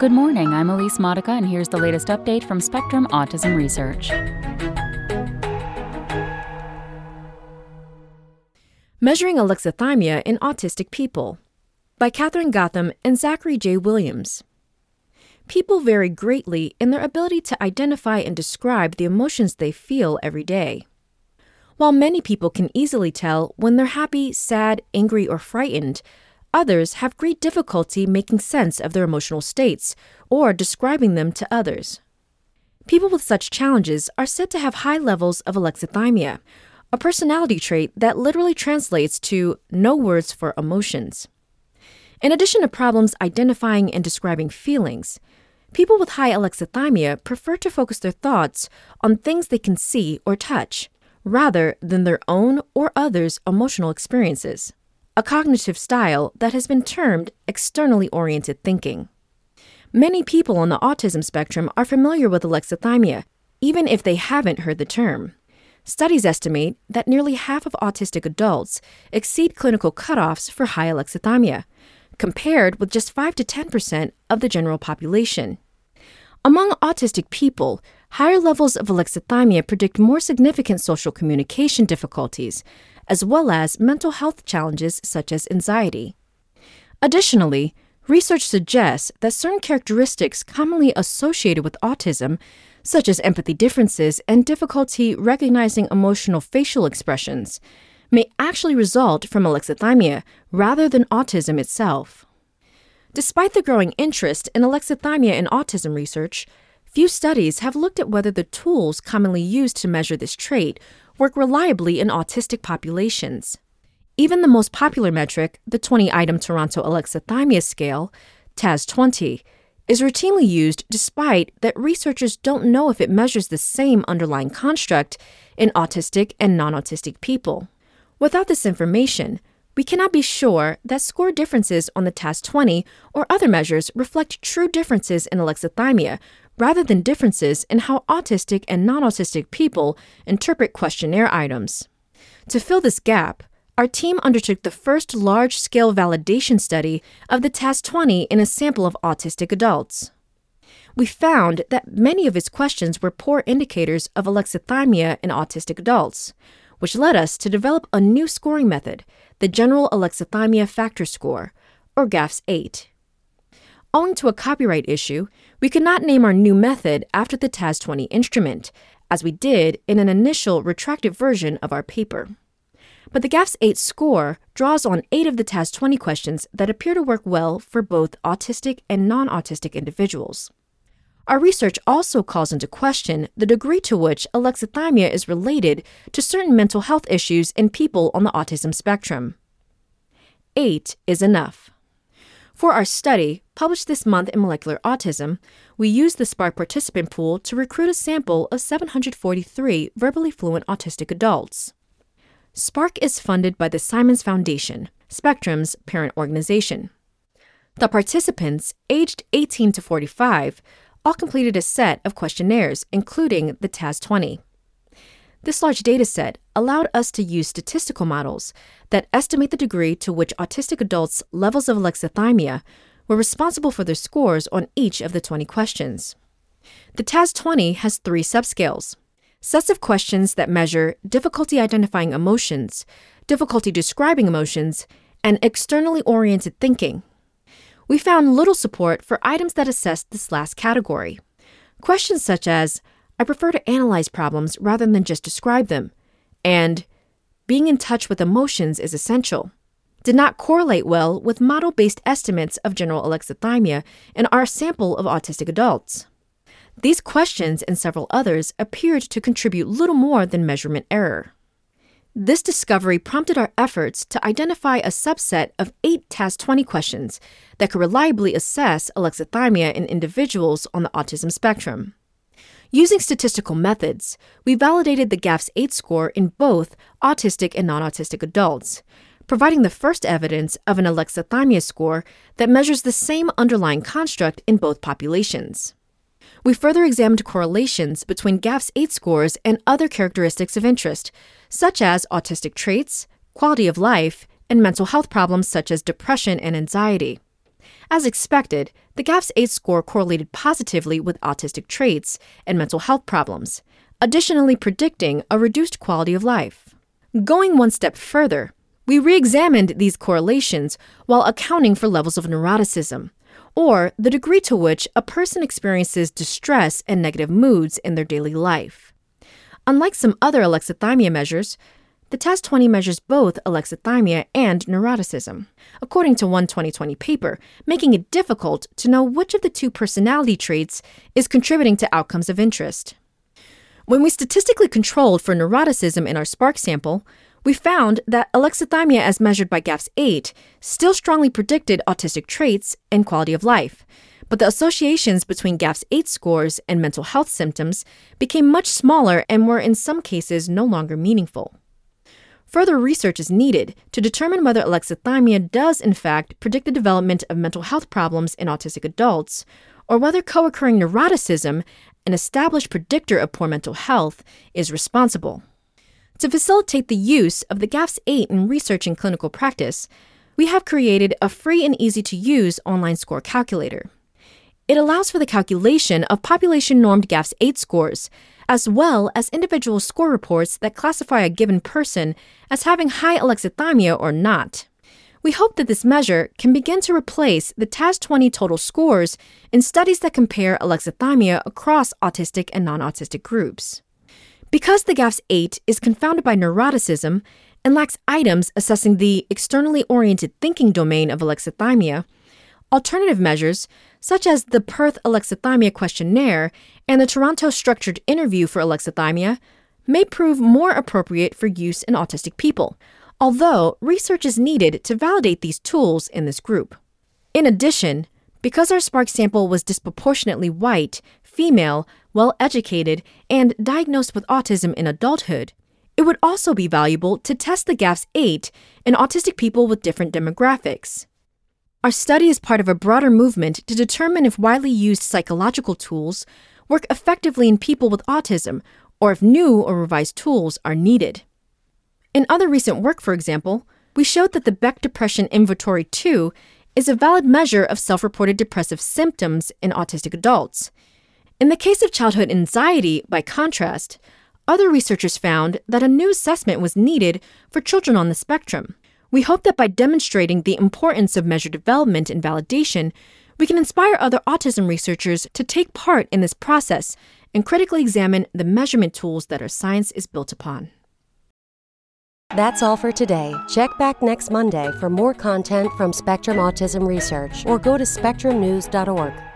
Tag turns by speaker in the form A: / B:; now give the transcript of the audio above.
A: Good morning, I'm Elise Modica, and here's the latest update from Spectrum Autism Research.
B: Measuring Alexithymia in Autistic People by Katherine Gotham and Zachary J. Williams. People vary greatly in their ability to identify and describe the emotions they feel every day. While many people can easily tell when they're happy, sad, angry, or frightened, others have great difficulty making sense of their emotional states or describing them to others. People with such challenges are said to have high levels of alexithymia, a personality trait that literally translates to no words for emotions. In addition to problems identifying and describing feelings, people with high alexithymia prefer to focus their thoughts on things they can see or touch rather than their own or others' emotional experiences, a cognitive style that has been termed externally oriented thinking. Many people on the autism spectrum are familiar with alexithymia, even if they haven't heard the term. Studies estimate that nearly half of autistic adults exceed clinical cutoffs for high alexithymia, compared with just 5 to 10% of the general population. Among autistic people, higher levels of alexithymia predict more significant social communication difficulties, as well as mental health challenges such as anxiety. Additionally, research suggests that certain characteristics commonly associated with autism, such as empathy differences and difficulty recognizing emotional facial expressions, may actually result from alexithymia rather than autism itself. Despite the growing interest in alexithymia in autism research, few studies have looked at whether the tools commonly used to measure this trait work reliably in autistic populations. Even the most popular metric, the 20 item Toronto Alexithymia Scale, TAS 20, is routinely used despite that researchers don't know if it measures the same underlying construct in autistic and non autistic people. Without this information, we cannot be sure that score differences on the TAS 20 or other measures reflect true differences in alexithymia rather than differences in how autistic and non autistic people interpret questionnaire items. To fill this gap, our team undertook the first large scale validation study of the TAS 20 in a sample of autistic adults. We found that many of its questions were poor indicators of alexithymia in autistic adults, which led us to develop a new scoring method, the General Alexithymia Factor Score, or GAFS 8. Owing to a copyright issue, we could not name our new method after the TAS 20 instrument, as we did in an initial retracted version of our paper. But the GAFS 8 score draws on eight of the TAS 20 questions that appear to work well for both autistic and non autistic individuals. Our research also calls into question the degree to which alexithymia is related to certain mental health issues in people on the autism spectrum. Eight is enough. For our study, published this month in Molecular Autism, we used the SPARK participant pool to recruit a sample of 743 verbally fluent autistic adults. SPARK is funded by the Simons Foundation, Spectrum's parent organization. The participants, aged 18 to 45, all completed a set of questionnaires, including the TAS 20. This large data set allowed us to use statistical models that estimate the degree to which autistic adults' levels of alexithymia were responsible for their scores on each of the 20 questions. The TAS 20 has three subscales sets of questions that measure difficulty identifying emotions, difficulty describing emotions, and externally oriented thinking we found little support for items that assessed this last category. Questions such as, I prefer to analyze problems rather than just describe them, and being in touch with emotions is essential, did not correlate well with model based estimates of general alexithymia in our sample of autistic adults. These questions and several others appeared to contribute little more than measurement error. This discovery prompted our efforts to identify a subset of eight TAS 20 questions that could reliably assess alexithymia in individuals on the autism spectrum. Using statistical methods, we validated the GAFS 8 score in both autistic and non autistic adults, providing the first evidence of an alexithymia score that measures the same underlying construct in both populations. We further examined correlations between GAFS 8 scores and other characteristics of interest, such as autistic traits, quality of life, and mental health problems such as depression and anxiety. As expected, the GAFS 8 score correlated positively with autistic traits and mental health problems, additionally predicting a reduced quality of life. Going one step further, we re examined these correlations while accounting for levels of neuroticism, or the degree to which a person experiences distress and negative moods in their daily life. Unlike some other alexithymia measures, the TAS 20 measures both alexithymia and neuroticism, according to one 2020 paper, making it difficult to know which of the two personality traits is contributing to outcomes of interest. When we statistically controlled for neuroticism in our SPARK sample, we found that alexithymia as measured by GAFS 8 still strongly predicted autistic traits and quality of life, but the associations between GAFS 8 scores and mental health symptoms became much smaller and were in some cases no longer meaningful. Further research is needed to determine whether alexithymia does in fact predict the development of mental health problems in autistic adults, or whether co occurring neuroticism, an established predictor of poor mental health, is responsible. To facilitate the use of the GAFS 8 in research and clinical practice, we have created a free and easy to use online score calculator. It allows for the calculation of population normed GAFS 8 scores, as well as individual score reports that classify a given person as having high alexithymia or not. We hope that this measure can begin to replace the TAS 20 total scores in studies that compare alexithymia across autistic and non autistic groups. Because the GAFS 8 is confounded by neuroticism and lacks items assessing the externally oriented thinking domain of alexithymia, alternative measures, such as the Perth Alexithymia Questionnaire and the Toronto Structured Interview for Alexithymia, may prove more appropriate for use in autistic people, although research is needed to validate these tools in this group. In addition, because our SPARK sample was disproportionately white, female, well educated, and diagnosed with autism in adulthood, it would also be valuable to test the GAFS 8 in autistic people with different demographics. Our study is part of a broader movement to determine if widely used psychological tools work effectively in people with autism or if new or revised tools are needed. In other recent work, for example, we showed that the Beck Depression Inventory 2 is a valid measure of self reported depressive symptoms in autistic adults. In the case of childhood anxiety, by contrast, other researchers found that a new assessment was needed for children on the spectrum. We hope that by demonstrating the importance of measure development and validation, we can inspire other autism researchers to take part in this process and critically examine the measurement tools that our science is built upon.
C: That's all for today. Check back next Monday for more content from Spectrum Autism Research or go to spectrumnews.org.